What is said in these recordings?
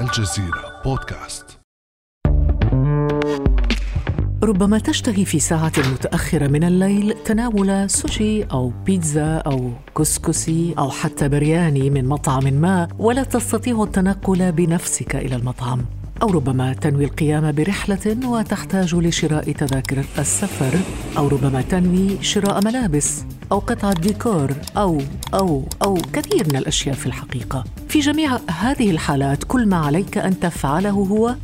الجزيرة بودكاست. ربما تشتهي في ساعة متأخرة من الليل تناول سوشي أو بيتزا أو كسكسي أو حتى برياني من مطعم ما ولا تستطيع التنقل بنفسك إلى المطعم. أو ربما تنوي القيام برحلة وتحتاج لشراء تذاكر السفر أو ربما تنوي شراء ملابس. أو قطعة ديكور أو أو أو كثير من الأشياء في الحقيقة. في جميع هذه الحالات كل ما عليك أن تفعله هو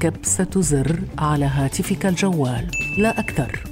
كبسة زر على هاتفك الجوال. لا أكثر.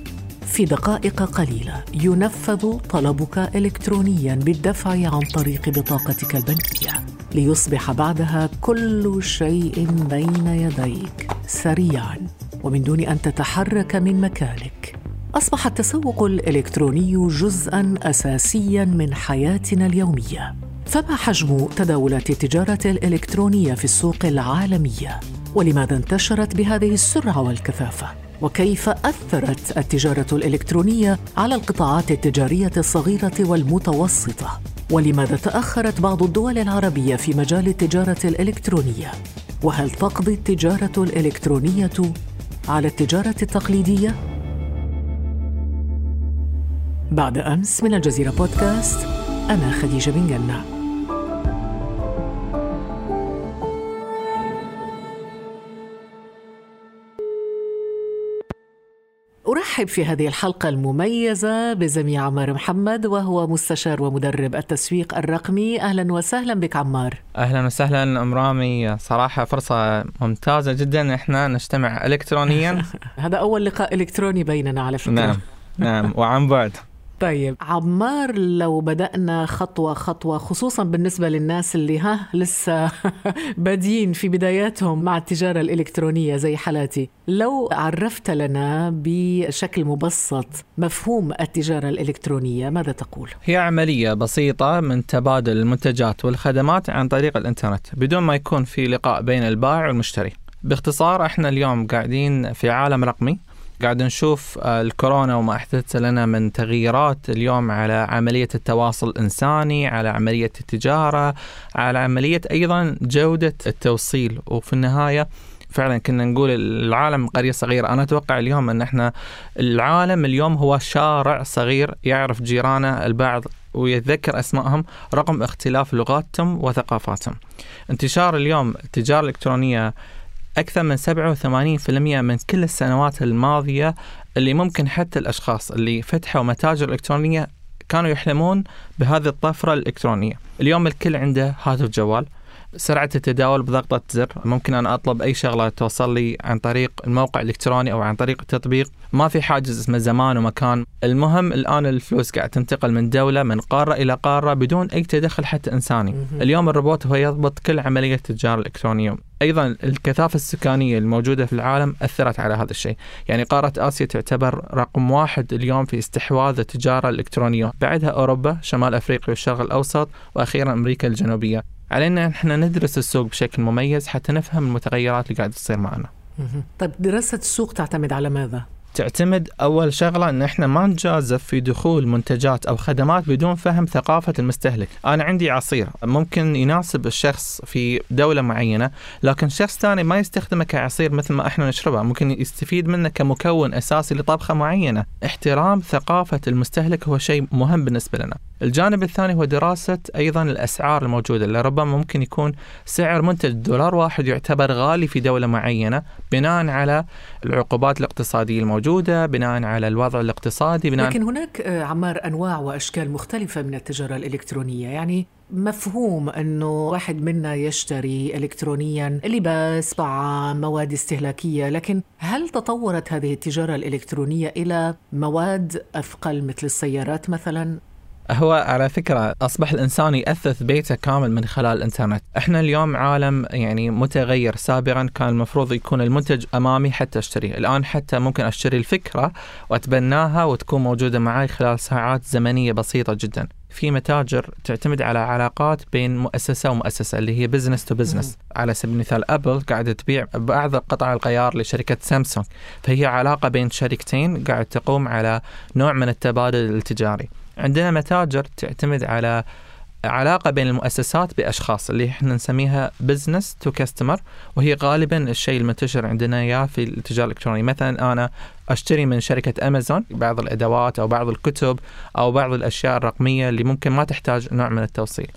في دقائق قليلة ينفذ طلبك إلكترونيا بالدفع عن طريق بطاقتك البنكية ليصبح بعدها كل شيء بين يديك سريعا. ومن دون أن تتحرك من مكانك أصبح التسوق الإلكتروني جزءا أساسيا من حياتنا اليومية فما حجم تداولات التجارة الإلكترونية في السوق العالمية؟ ولماذا انتشرت بهذه السرعة والكثافة؟ وكيف أثرت التجارة الإلكترونية على القطاعات التجارية الصغيرة والمتوسطة؟ ولماذا تأخرت بعض الدول العربية في مجال التجارة الإلكترونية؟ وهل تقضي التجارة الإلكترونية على التجارة التقليدية؟ بعد أمس من الجزيرة بودكاست أنا خديجة بن جنة. أرحب في هذه الحلقة المميزة بزميل عمار محمد وهو مستشار ومدرب التسويق الرقمي. أهلا وسهلا بك عمار. أهلا وسهلا ام رامي صراحة فرصة ممتازة جدا. إحنا نجتمع الكترونيا. هذا أول لقاء إلكتروني بيننا على فكرة. نعم نعم. وعن بعد. طيب. عمار لو بدأنا خطوة خطوة خصوصا بالنسبة للناس اللي ها لسه بادين في بداياتهم مع التجارة الإلكترونية زي حالاتي. لو عرفت لنا بشكل مبسط مفهوم التجارة الإلكترونية ماذا تقول؟ هي عملية بسيطة من تبادل المنتجات والخدمات عن طريق الإنترنت بدون ما يكون في لقاء بين البائع والمشتري. باختصار إحنا اليوم قاعدين في عالم رقمي. قاعد نشوف آه، الكورونا وما أحدثت لنا من تغييرات اليوم على عملية التواصل الإنساني، على عملية التجارة، على عملية أيضا جودة التوصيل وفي النهاية فعلا كنا نقول العالم قرية صغيرة، أنا أتوقع اليوم إن إحنا العالم اليوم هو شارع صغير يعرف جيرانه البعض ويتذكر أسمائهم رغم اختلاف لغاتهم وثقافاتهم. انتشار اليوم التجارة الإلكترونية أكثر من 87% من كل السنوات الماضية اللي ممكن حتى الأشخاص اللي فتحوا متاجر إلكترونية كانوا يحلمون بهذه الطفرة الإلكترونية. اليوم الكل عنده هاتف جوال. سرعة التداول بضغطة زر. ممكن أنا أطلب أي شغلة توصل لي عن طريق الموقع الإلكتروني أو عن طريق التطبيق. ما في حاجز اسمه زمان ومكان. المهم الآن الفلوس قاعد تنتقل من دولة من قارة إلى قارة بدون أي تدخل حتى إنساني. اليوم الروبوت هو يضبط كل عملية التجارة الإلكترونية. أيضا الكثافة السكانية الموجودة في العالم أثرت على هذا الشيء. يعني قارة آسيا تعتبر رقم واحد اليوم في استحواذ التجارة الإلكترونية. بعدها أوروبا شمال أفريقيا والشرق الأوسط وأخيرا أمريكا الجنوبية. علينا أن إحنا ندرس السوق بشكل مميز حتى نفهم المتغيرات اللي قاعدة تصير معنا. طيب دراسة السوق تعتمد على ماذا؟ تعتمد أول شغلة أن إحنا ما نجازف في دخول منتجات أو خدمات بدون فهم ثقافة المستهلك، أنا عندي عصير ممكن يناسب الشخص في دولة معينة، لكن شخص ثاني ما يستخدمه كعصير مثل ما إحنا نشربه، ممكن يستفيد منه كمكون أساسي لطبخة معينة، احترام ثقافة المستهلك هو شيء مهم بالنسبة لنا. الجانب الثاني هو دراسة أيضا الأسعار الموجودة اللي ربما ممكن يكون سعر منتج دولار واحد يعتبر غالي في دولة معينة بناء على العقوبات الاقتصادية الموجودة، بناء على الوضع الاقتصادي، بناء لكن هناك آه، عمار أنواع وأشكال مختلفة من التجارة الإلكترونية يعني مفهوم أنه واحد منا يشتري إلكترونيا لباس طعام مواد استهلاكية لكن هل تطورت هذه التجارة الإلكترونية إلى مواد أثقل مثل السيارات مثلا؟ هو على فكرة أصبح الإنسان يأثث بيته كامل من خلال الإنترنت. إحنا اليوم عالم يعني متغير سابقا كان المفروض يكون المنتج أمامي حتى أشتريه. الآن حتى ممكن أشتري الفكرة وأتبناها وتكون موجودة معي خلال ساعات زمنية بسيطة جدا. في متاجر تعتمد على علاقات بين مؤسسة ومؤسسة اللي هي business to business على سبيل المثال أبل قاعدة تبيع بعض قطع الغيار لشركة سامسونج فهي علاقة بين شركتين قاعد تقوم على نوع من التبادل التجاري. عندنا متاجر تعتمد على علاقة بين المؤسسات بأشخاص اللي إحنا نسميها business to customer وهي غالبا الشيء المنتشر عندنا يا في التجارة الإلكترونية. مثلا أنا أشتري من شركة أمازون بعض الأدوات أو بعض الكتب أو بعض الأشياء الرقمية اللي ممكن ما تحتاج نوع من التوصيل.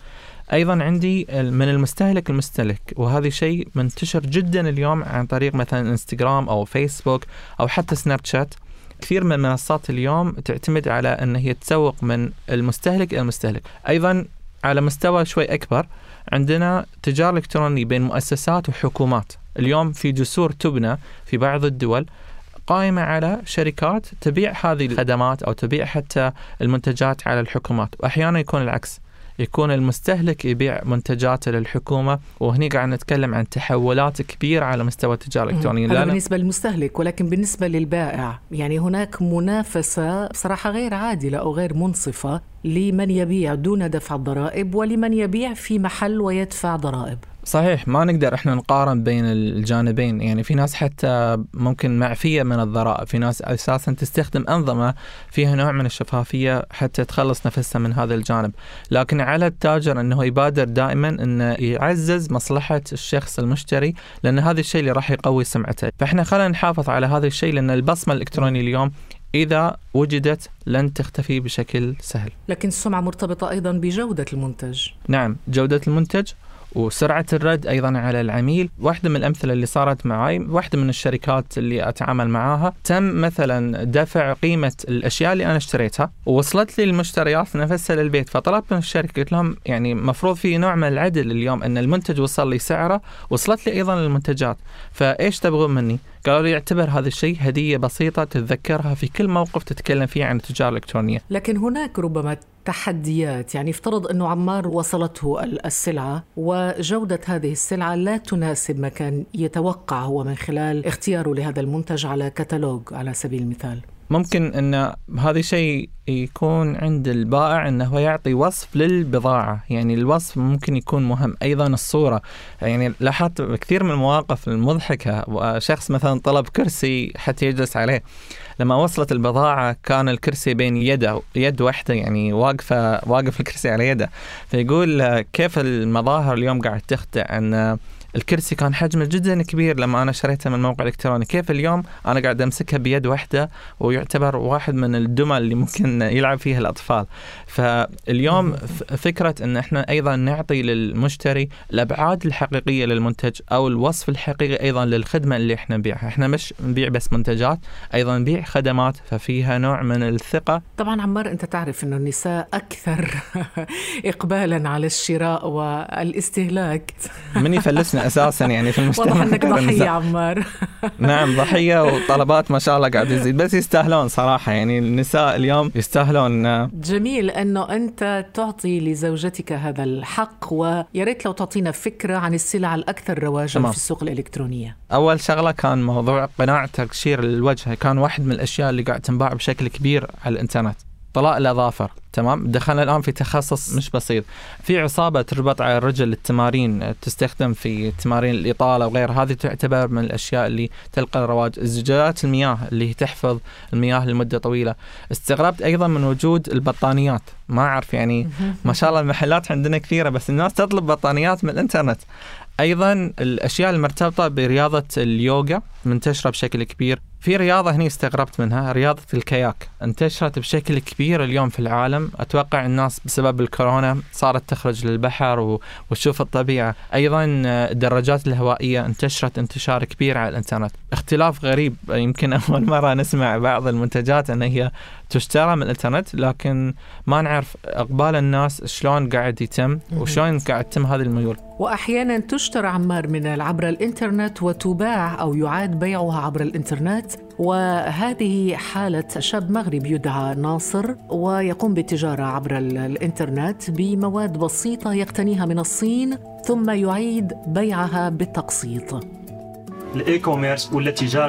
أيضا عندي من المستهلك المستهلك وهذا شيء منتشر جدا اليوم عن طريق مثلا انستغرام أو فيسبوك أو حتى سناب شات كثير من المنصات اليوم تعتمد على إن هي تسوق من المستهلك إلى المستهلك. أيضا على مستوى شوي أكبر عندنا تجاره الكترونيه بين مؤسسات وحكومات. اليوم في جسور تبنى في بعض الدول قائمة على شركات تبيع هذه الخدمات أو تبيع حتى المنتجات على الحكومات وأحيانا يكون العكس. يكون المستهلك يبيع منتجاته للحكومة. وهني قاعد نتكلم عن تحولات كبيرة على مستوى التجارة الإلكترونية. هذا بالنسبة للمستهلك ولكن بالنسبة للبائع. يعني هناك منافسة بصراحة غير عادلة أو غير منصفة لمن يبيع دون دفع الضرائب ولمن يبيع في محل ويدفع ضرائب. صحيح ما نقدر إحنا نقارن بين الجانبين. يعني في ناس حتى ممكن معفية من الضرائب في ناس أساسا تستخدم أنظمة فيها نوع من الشفافية حتى تخلص نفسها من هذا الجانب. لكن على التاجر إنه يبادر دائما إنه يعزز مصلحة الشخص المشتري لأن هذا الشيء اللي راح يقوي سمعته. فإحنا خلينا نحافظ على هذا الشيء لأن البصمة الإلكترونية اليوم إذا وجدت لن تختفي بشكل سهل. لكن السمعة مرتبطة أيضا بجودة المنتج. نعم جودة المنتج وسرعة الرد أيضا على العميل. واحدة من الأمثلة اللي صارت معي واحدة من الشركات اللي أتعامل معاها. تم مثلا دفع قيمة الأشياء اللي أنا اشتريتها ووصلت لي المشتريات نفسها للبيت. فطلبت من الشركة قلت لهم يعني مفروض في نوع من العدل اليوم أن المنتج وصل لي سعره. وصلت لي أيضا المنتجات. فإيش تبغون مني؟ قالوا لي اعتبر هذا الشيء هدية بسيطة تتذكرها في كل موقف تتكلم فيه عن التجارة الإلكترونية. لكن هناك ربما تحديات يعني افترض أنه عمار وصلته السلعة وجودة هذه السلعة لا تناسب ما كان يتوقع هو من خلال اختياره لهذا المنتج على كتالوج على سبيل المثال. ممكن إن هذا الشيء يكون عند البائع إنه يعطي وصف للبضاعة، يعني الوصف ممكن يكون مهم، أيضا الصورة، يعني لاحظت كثير من المواقف المضحكة وشخص مثلا طلب كرسي حتى يجلس عليه، لما وصلت البضاعة كان الكرسي بين يده يد واحدة يعني واقفة واقف الكرسي على يده، فيقول كيف المظاهر اليوم قاعد تخدع إن الكرسي كان حجمه جدا كبير لما أنا شريته من موقع إلكتروني. كيف اليوم؟ أنا قاعد أمسكها بيد واحدة ويعتبر واحد من الدمى اللي ممكن يلعب فيها الأطفال. فاليوم فكرة إن إحنا أيضا نعطي للمشتري الأبعاد الحقيقية للمنتج أو الوصف الحقيقي أيضا للخدمة اللي إحنا نبيعها. إحنا مش نبيع بس منتجات أيضا نبيع خدمات. ففيها نوع من الثقة. طبعا عمار أنت تعرف إنه النساء أكثر اقبالا على الشراء والإستهلاك. من يفلسنا. أساسا يعني في المجتمع واضح إنك ضحية عمار. نعم ضحية وطلبات ما شاء الله قاعد يزيد. بس يستاهلون صراحة يعني النساء اليوم يستاهلون. جميل إنه أنت تعطي لزوجتك هذا الحق ويا ريت لو تعطينا فكرة عن السلع الأكثر رواجا في السوق الإلكترونية. أول شغلة كان موضوع قناع تقشير الوجه. كان واحد من الأشياء اللي قاعد تنباع بشكل كبير على الإنترنت. طلاء الاظافر تمام؟ دخلنا الآن في تخصص مش بسيط. في عصابة تربط على الرجل للتمارين تستخدم في تمارين الإطالة وغيرها. هذه تعتبر من الأشياء اللي تلقى الرواج زجاجات المياه اللي تحفظ المياه لمدة طويلة. استغربت أيضا من وجود البطانيات. ما أعرف يعني ما شاء الله المحلات عندنا كثيرة بس الناس تطلب بطانيات من الإنترنت. أيضا الأشياء المرتبطة برياضة اليوغا منتشرة بشكل كبير. في رياضة هني استغربت منها رياضة الكياك. انتشرت بشكل كبير اليوم في العالم؟ أتوقع الناس بسبب الكورونا صارت تخرج للبحر وتشوف الطبيعة. أيضا الدراجات الهوائية انتشرت انتشار كبير على الإنترنت. اختلاف غريب يمكن أول مرة نسمع بعض المنتجات أن هي تشترى من الإنترنت لكن ما نعرف إقبال الناس شلون قاعد يتم وشلون قاعد تتم هذه الميول. واحيانا تشترى عمار من عبر الإنترنت وتباع أو يعاد بيعها عبر وهذه حالة شاب مغربي يدعى ناصر ويقوم بالتجارة عبر الإنترنت بمواد بسيطة يقتنيها من الصين ثم يعيد بيعها بالتقسيط. ال e-commerce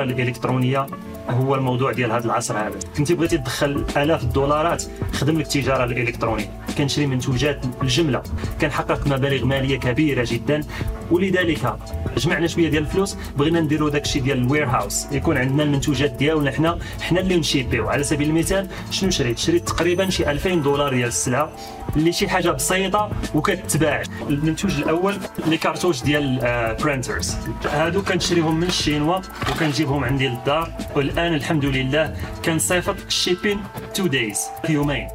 الإلكترونية هو الموضوع ديال هذا العصر هذا. كنتي بغيتي تدخل آلاف الدولارات خدم لك التجاره الإلكترونية. كنشري منتوجات الجملة. كنحقق مبالغ مالية كبيرة جدا. ولذلك جمعنا شوية ديال الفلوس بغينا نديروا داك الشيء ديال الوير هاوس يكون عندنا المنتوجات ديالنا حنا. حنا اللي نشيبيو. على سبيل المثال شنو شريت؟ شريت تقريبا شي 2000 دولار ديال السلعة. اللي شي حاجة بسيطة وكتباع المنتوج الأول لي cartouches ديال printers هادو كنشريهم من الشينوا وكنجيبهم عندي للدار. والآن الحمد لله كنصيفط ال shipping two days في يومين.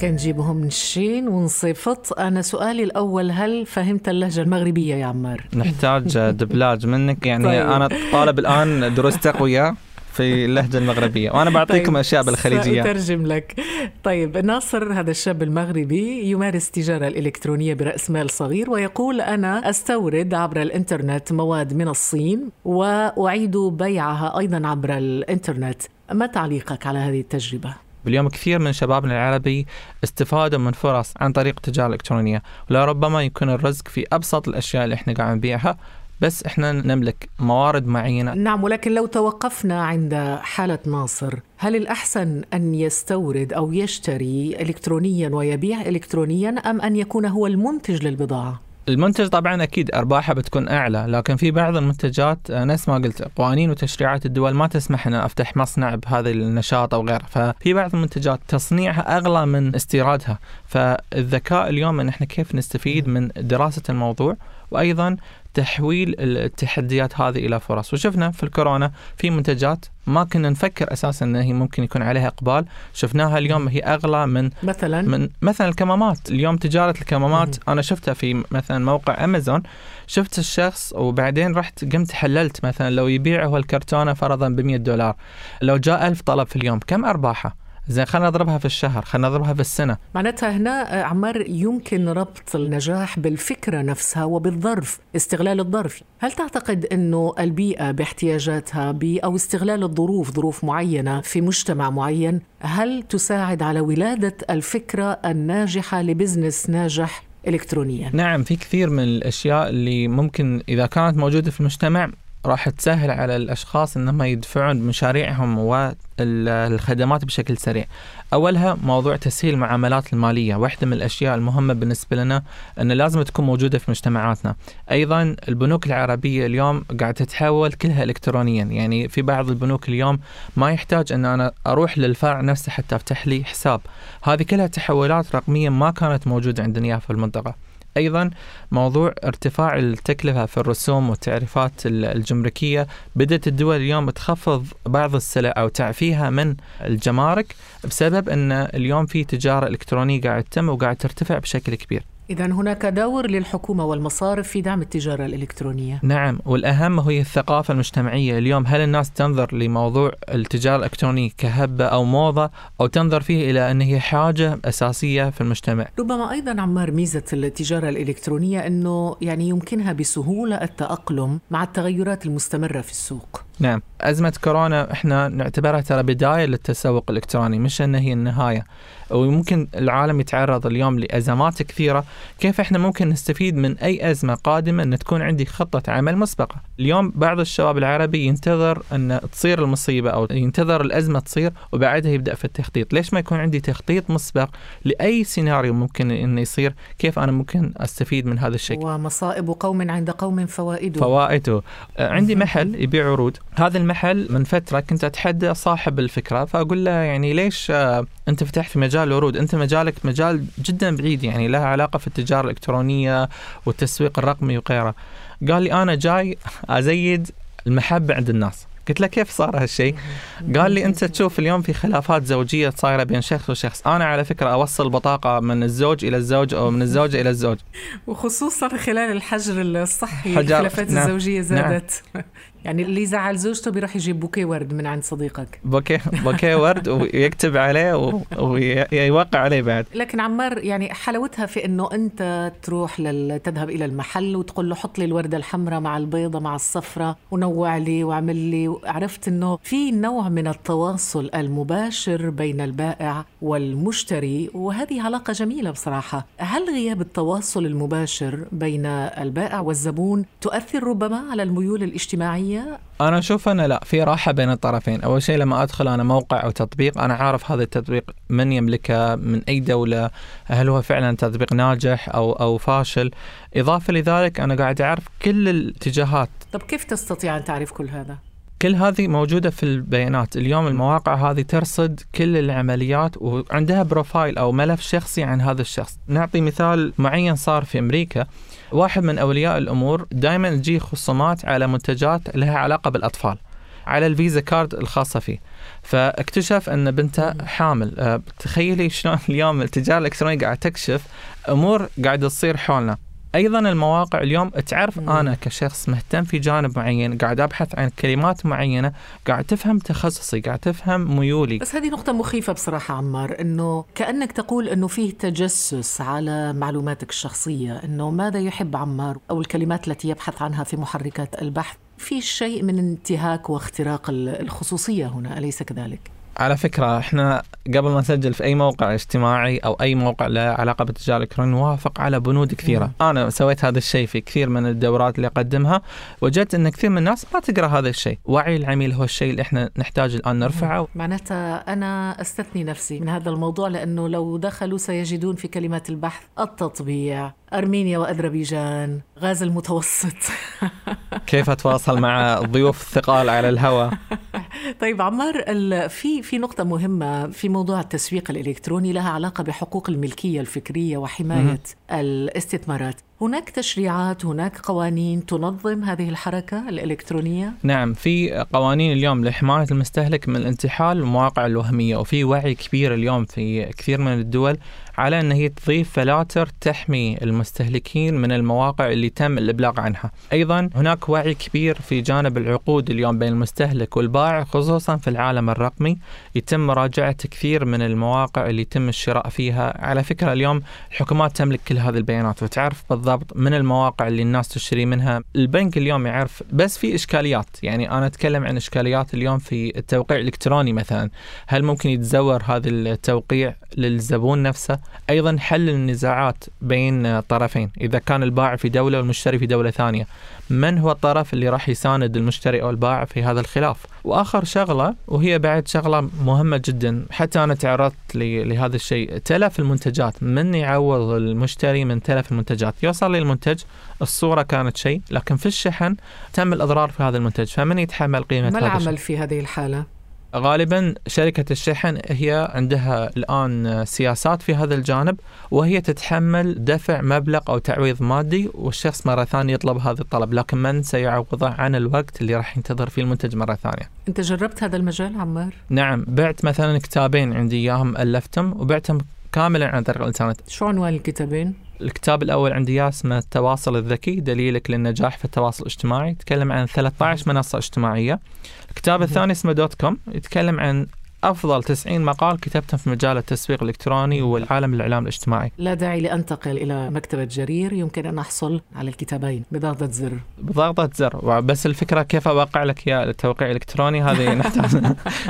كنجيبهم من الشين ونصيفط. أنا سؤالي الأول هل فهمت اللهجة المغربية يا عمار؟ نحتاج دبلاج منك. يعني طيب. أنا طالب الآن دروس تقوية. في اللهجة المغربية. وأنا بعطيكم طيب، أشياء بالخليجية. سأترجم لك. طيب ناصر هذا الشاب المغربي يمارس التجارة الإلكترونية برأس مال صغير ويقول أنا أستورد عبر الإنترنت مواد من الصين وأعيد بيعها أيضا عبر الإنترنت. ما تعليقك على هذه التجربة؟ اليوم كثير من شبابنا العربي استفادوا من فرص عن طريق التجارة الإلكترونية ولربما يكون الرزق في أبسط الأشياء اللي إحنا قاعد نبيعها بس إحنا نملك موارد معينة. نعم ولكن لو توقفنا عند حالة ناصر هل الأحسن أن يستورد أو يشتري إلكترونيا ويبيع إلكترونيا أم أن يكون هو المنتج للبضاعة؟ المنتج طبعا أكيد ارباحها بتكون أعلى لكن في بعض المنتجات آه، نفس ما قلت قوانين وتشريعات الدول ما تسمح ان أفتح مصنع بهذا النشاط أو غيره. ففي بعض المنتجات تصنيعها أغلى من استيرادها. فالذكاء اليوم إن إحنا كيف نستفيد من دراسة الموضوع وأيضا تحويل التحديات هذه إلى فرص. وشفنا في الكورونا في منتجات ما كنا نفكر أساسا إن هي ممكن يكون عليها إقبال. شفناها اليوم هي أغلى من مثلا؟ من مثلا الكمامات. اليوم تجارة الكمامات أنا شفتها في مثلا موقع أمازون. شفت الشخص وبعدين رحت قمت حللت مثلا لو يبيع هو الكرتونة فرضا ب 100 دولار. لو جاء ألف طلب في اليوم كم أرباحه؟ زين خلينا نضربها في الشهر خلينا نضربها في السنة. معناتها هنا آه، عمار يمكن ربط النجاح بالفكرة نفسها وبالظرف استغلال الظرف. هل تعتقد أنه البيئة باحتياجاتها ب- أو استغلال الظروف ظروف معينة في مجتمع معين هل تساعد على ولادة الفكرة الناجحة لبزنس ناجح إلكترونيا؟ نعم في كثير من الأشياء اللي ممكن إذا كانت موجودة في المجتمع راح تسهل على الأشخاص أنهم يدفعون مشاريعهم والخدمات بشكل سريع. أولها موضوع تسهيل المعاملات المالية واحدة من الأشياء المهمة بالنسبة لنا أن لازم تكون موجودة في مجتمعاتنا. أيضا البنوك العربية اليوم قاعدة تتحول كلها إلكترونيا يعني في بعض البنوك اليوم ما يحتاج أن أنا أروح للفرع نفسه حتى أفتح لي حساب. هذه كلها تحولات رقمية ما كانت موجودة عندنا في المنطقة. أيضا موضوع ارتفاع التكلفة في الرسوم والتعريفات ال- الجمركية بدأت الدول اليوم تخفض بعض السلع أو تعفيها من الجمارك بسبب أن اليوم في تجارة إلكترونية قاعد تتم وقاعد ترتفع بشكل كبير. إذا هناك دور للحكومة والمصارف في دعم التجارة الإلكترونية. نعم والأهم هي الثقافة المجتمعية. اليوم هل الناس تنظر لموضوع التجارة الإلكترونية كهبة أو موضة أو تنظر فيه إلى أن هي حاجة أساسية في المجتمع. ربما أيضا عمار ميزة التجارة الإلكترونية أنه يعني يمكنها بسهولة التأقلم مع التغيرات المستمرة في السوق. نعم. أزمة كورونا إحنا نعتبرها ترى بداية للتسوق الإلكتروني مش أن هي النهاية. وممكن العالم يتعرض اليوم لأزمات كثيرة. كيف إحنا ممكن نستفيد من أي أزمة قادمة أن تكون عندي خطة عمل مسبقة؟ اليوم بعض الشباب العربي ينتظر أن تصير المصيبة أو ينتظر الأزمة تصير وبعدها يبدأ في التخطيط. ليش ما يكون عندي تخطيط مسبق لأي سيناريو ممكن أنه يصير؟ كيف أنا ممكن أستفيد من هذا الشيء؟ ومصائب قوم عند قوم فوائد فوائده. آه، عندي محل يبيع عروض. هذا المحل من فترة كنت أتحدى صاحب الفكرة فأقول له يعني ليش آه، أنت فتحت في مجال العروض أنت مجالك مجال جدا بعيد يعني لها علاقة في التجارة الإلكترونية والتسويق الرقمي وغيره. قال لي أنا جاي أزيد المحبه عند الناس. قلت له كيف صار هالشيء؟ قال لي أنت تشوف اليوم في خلافات زوجية صايرة بين شخص وشخص، أنا على فكرة أوصل بطاقة من الزوج إلى الزوج أو من الزوجه إلى الزوج، وخصوصا خلال الحجر الصحي الخلافات نعم. الزوجية زادت. يعني اللي زعل زوجته بيروح يجيب بوكيه ورد من عند صديقك. بوكيه بوكيه ورد ويكتب عليه و- ويوقع عليه بعد. لكن عمار يعني حلاوتها في إنه أنت تروح لل... تذهب إلى المحل وتقول له حط لي الورده الحمراء مع البيضة مع الصفراء ونوع لي واعمل لي. عرفت إنه في نوع من التواصل المباشر بين البائع والمشتري وهذه علاقة جميلة بصراحة. هل غياب التواصل المباشر بين البائع والزبون تؤثر ربما على الميول الاجتماعية؟ أنا أشوف انه لا في راحة بين الطرفين. أول شيء لما أدخل أنا موقع أو تطبيق أنا عارف هذا التطبيق من يملكه من أي دولة هل هو فعلا تطبيق ناجح أو أو فاشل. إضافة لذلك أنا قاعد أعرف كل الاتجاهات. طب كيف تستطيع أن تعرف كل هذا؟ كل هذه موجودة في البيانات. اليوم المواقع هذه ترصد كل العمليات وعندها بروفايل أو ملف شخصي عن هذا الشخص. نعطي مثال معين صار في أمريكا. واحد من أولياء الأمور دائما تجي خصومات على منتجات لها علاقة بالأطفال على الفيزا كارد الخاصة فيه. فاكتشف أن بنته حامل. أه، تخيلي شلون اليوم التجارة الإلكترونية قاعدة تكشف أمور قاعدة تصير حولنا. أيضا المواقع اليوم تعرف مم. أنا كشخص مهتم في جانب معين قاعد أبحث عن كلمات معينة قاعد تفهم تخصصي قاعد تفهم ميولي بس هذه نقطة مخيفة بصراحة عمار إنه كأنك تقول إنه فيه تجسس على معلوماتك الشخصية إنه ماذا يحب عمار أو الكلمات التي يبحث عنها في محركات البحث في شيء من انتهاك واختراق ال- الخصوصية هنا أليس كذلك؟ على فكرة إحنا قبل ما نسجل في أي موقع اجتماعي أو أي موقع له علاقة بالتجارة الإلكترونية نوافق على بنود كثيرة، مم. أنا سويت هذا الشيء في كثير من الدورات اللي أقدمها، وجدت إن كثير من الناس ما تقرأ هذا الشيء، وعي العميل هو الشيء اللي إحنا نحتاج الآن نرفعه. معناتها أنا أستثني نفسي من هذا الموضوع لأنه لو دخلوا سيجدون في كلمات البحث التطبيع. أرمينيا وأذربيجان غاز المتوسط. كيف أتواصل مع ضيوف الثقال على الهواء؟ طيب عمار في في نقطة مهمة في موضوع التسويق الإلكتروني لها علاقة بحقوق الملكية الفكرية وحماية. الاستثمارات. هناك تشريعات هناك قوانين تنظم هذه الحركة الإلكترونية؟ نعم في قوانين اليوم لحماية المستهلك من الانتحال والمواقع الوهمية وفي وعي كبير اليوم في كثير من الدول على أن هي تضيف فلاتر تحمي المستهلكين من المواقع اللي تم الإبلاغ عنها. أيضا هناك وعي كبير في جانب العقود اليوم بين المستهلك والبائع خصوصا في العالم الرقمي. يتم مراجعة كثير من المواقع اللي يتم الشراء فيها. على فكرة اليوم الحكومات تملك كل هذه البيانات وتعرف بالضبط من المواقع اللي الناس تشتري منها. البنك اليوم يعرف بس في إشكاليات. يعني أنا أتكلم عن إشكاليات اليوم في التوقيع الإلكتروني مثلا. هل ممكن يتزور هذا التوقيع للزبون نفسه؟ أيضا حل النزاعات بين طرفين. إذا كان البائع في دولة والمشتري في دولة ثانية. من هو الطرف اللي راح يساند المشتري أو البائع في هذا الخلاف؟ وآخر شغلة وهي بعد شغلة مهمة جدا حتى أنا تعرضت لهذا الشيء. تلف المنتجات من يعوض المشتري من تلف المنتجات؟ يوصل لي المنتج الصورة كانت شيء لكن في الشحن تم الإضرار في هذا المنتج فمن يتحمل قيمة ما العمل في هذه الحالة؟ غالبا شركة الشحن هي عندها الآن سياسات في هذا الجانب وهي تتحمل دفع مبلغ أو تعويض مادي والشخص مرة ثانية يطلب هذا الطلب لكن من سيعوضه عن الوقت اللي راح ينتظر فيه المنتج مرة ثانية أنت جربت هذا المجال عمار؟ نعم بعت مثلا كتابين عندي إياهم ألفتهم وبعتهم كاملا عن طريق الإنترنت شو عنوان الكتابين؟ الكتاب الأول عندي اسمه التواصل الذكي دليلك للنجاح في التواصل الاجتماعي. يتكلم عن 13 منصة اجتماعية. الكتاب. الثاني اسمه دوت كوم. يتكلم عن أفضل 90 مقال كتبتهم في مجال التسويق الإلكتروني والعالم الإعلام الاجتماعي. لا داعي لأنتقل إلى مكتبة جرير يمكن أن أحصل على الكتابين بضغطة زر. بضغطة زر. بس الفكرة كيف أوقع لك يا التوقيع الإلكتروني هذه نحتاج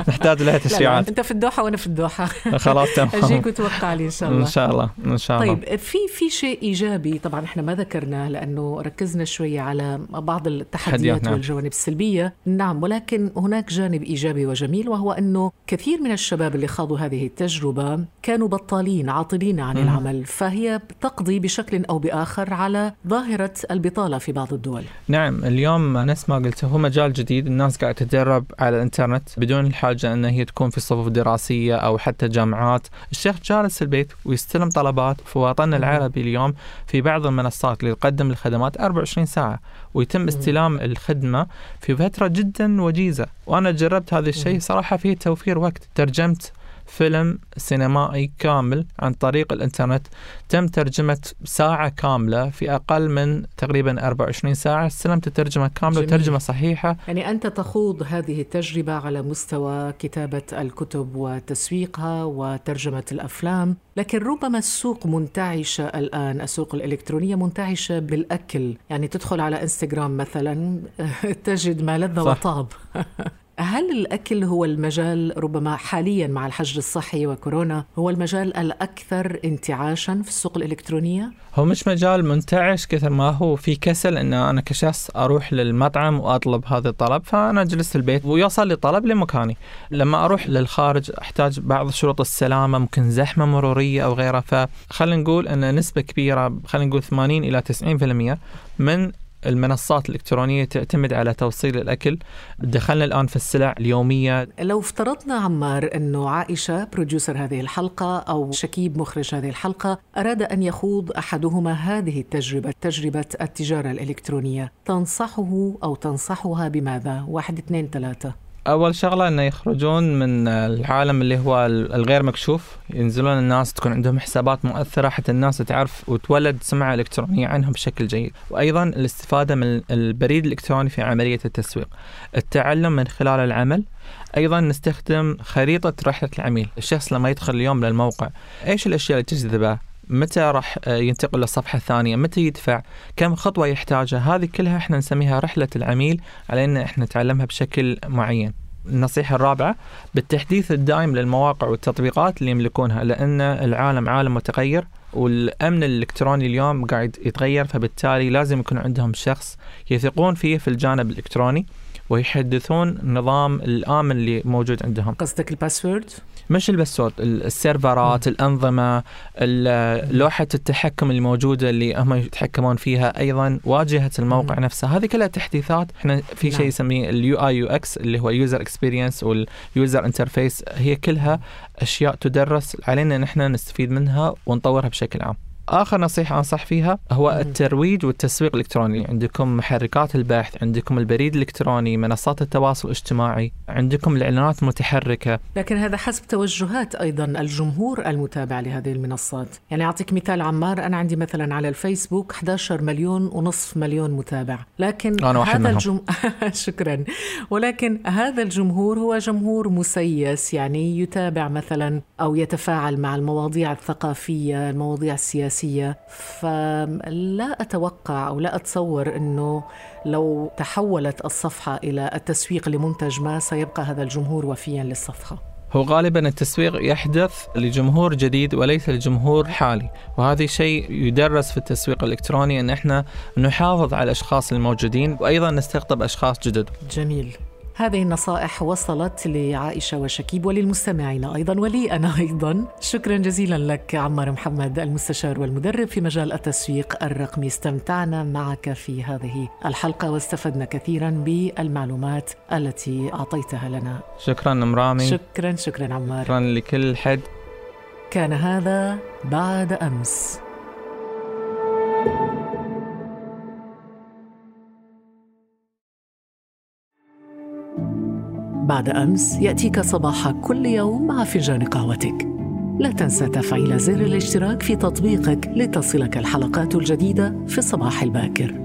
نحتاج لها لا لا تشريعات. أنت في الدوحة وأنا في الدوحة. خلاص تمام. أجيك وتوقع لي إن شاء الله. إن شاء الله إن شاء الله. طيب في في شيء إيجابي. طبعا إحنا ما ذكرناه لأنه ركزنا شوية على بعض التحديات تحديات،. والجوانب السلبية. نعم ولكن هناك جانب إيجابي وجميل وهو أنه كثير من الشباب اللي خاضوا هذه التجربة كانوا بطالين عاطلين عن. العمل فهي تقضي بشكل أو بآخر على ظاهرة البطالة في بعض الدول. نعم اليوم نفس ما قلت هو مجال جديد الناس قاعدة تتدرب على الإنترنت بدون الحاجة ان هي تكون في صفوف دراسية أو حتى جامعات. الشيخ جالس البيت ويستلم طلبات في وطننا العربي اليوم في بعض المنصات اللي تقدم الخدمات 24 ساعة ويتم استلام الخدمة في فترة جدا وجيزة. وأنا جربت هذا الشيء. صراحة فيه توفير وقت. ترجمت فيلم سينمائي كامل عن طريق الإنترنت. تم ترجمة ساعة كاملة في أقل من تقريبا 24 ساعة. استلمت الترجمة كاملة جميل. وترجمة صحيحة. يعني أنت تخوض هذه التجربة على مستوى كتابة الكتب وتسويقها وترجمة الأفلام. لكن ربما السوق منتعشه الآن. السوق الإلكترونية منتعشه بالأكل. يعني تدخل على إنستغرام مثلا تجد ما لذ. وطاب. هل الأكل هو المجال ربما حاليا مع الحجر الصحي وكورونا هو المجال الأكثر انتعاشا في السوق الإلكترونية؟ هو مش مجال منتعش كثر ما هو في كسل إن أنا كشخص أروح للمطعم وأطلب هذا الطلب فأنا أجلس في البيت ويوصل لي طلب لمكاني لما أروح للخارج أحتاج بعض شروط السلامة ممكن زحمة مرورية أو غيرها فخلينا نقول إن نسبة كبيرة خلينا نقول 80 إلى 90% من المنصات الإلكترونية تعتمد على توصيل الأكل. دخلنا الآن في السلع اليومية. لو افترضنا عمار أنه عائشة بروديوسر هذه الحلقة أو شكيب مخرج هذه الحلقة أراد أن يخوض أحدهما هذه التجربة تجربة التجارة الإلكترونية تنصحه أو تنصحها بماذا؟ واحد اثنين ثلاثة. أول شغلة إنه يخرجون من العالم اللي هو الغير مكشوف ينزلون الناس تكون عندهم حسابات مؤثرة حتى الناس تعرف وتولد سمعة إلكترونية عنهم بشكل جيد. وأيضا الاستفادة من البريد الإلكتروني في عملية التسويق. التعلم من خلال العمل. أيضا نستخدم خريطة رحلة العميل. الشخص لما يدخل اليوم للموقع إيش الأشياء اللي تجذبه؟ متى راح ينتقل للصفحة الثانية؟ متى يدفع؟ كم خطوة يحتاجها؟ هذه كلها إحنا نسميها رحلة العميل علينا إحنا نتعلمها بشكل معين. النصيحة الرابعة بالتحديث الدائم للمواقع والتطبيقات اللي يملكونها لأن العالم عالم متغير والأمن الإلكتروني اليوم قاعد يتغير فبالتالي لازم يكون عندهم شخص يثقون فيه في الجانب الإلكتروني. ويحدثون النظام الآمن اللي موجود عندهم. قصدك ال password؟ مش ال password ال servers الأنظمة لوحة التحكم الموجودة اللي هم يتحكمون فيها أيضا واجهة الموقع نفسها. هذه كلها تحديثات. إحنا في شيء يسميه نعم. ال UI UX اللي هو ال user experience وال user interface هي كلها أشياء تدرس علينا نحن نستفيد منها ونطورها بشكل عام. آخر نصيحة أنصح فيها هو الترويج والتسويق الإلكتروني. عندكم محركات البحث عندكم البريد الإلكتروني منصات التواصل الاجتماعي عندكم الإعلانات المتحركة. لكن هذا حسب توجهات أيضا الجمهور المتابع لهذه المنصات. يعني أعطيك مثال عمار أنا عندي مثلا على الفيسبوك 11 مليون ونصف مليون متابع. لكن أنا واحد هذا الجم... شكرا. ولكن هذا الجمهور هو جمهور مسيس يعني يتابع مثلا أو يتفاعل مع المواضيع الثقافية المواضيع السياسية. السياسية فلا أتوقع أو لا أتصور أنه لو تحولت الصفحة إلى التسويق لمنتج ما سيبقى هذا الجمهور وفيا للصفحة. هو غالبا التسويق يحدث لجمهور جديد وليس لجمهور حالي وهذا شيء يدرس في التسويق الإلكتروني إن إحنا نحافظ على الأشخاص الموجودين وأيضا نستقطب أشخاص جدد. جميل. هذه النصائح وصلت لعائشة وشكيب وللمستمعين أيضا ولي أنا أيضا. شكرا جزيلا لك عمار محمد المستشار والمدرب في مجال التسويق الرقمي. استمتعنا معك في هذه الحلقة واستفدنا كثيرا بالمعلومات التي أعطيتها لنا. شكرا مرامي شكرا شكرا عمار. شكرا لكل حد. كان هذا بعد أمس. بعد أمس يأتيك صباح كل يوم مع فنجان قهوتك. لا تنسى تفعيل زر الاشتراك في تطبيقك لتصلك الحلقات الجديدة في الصباح الباكر.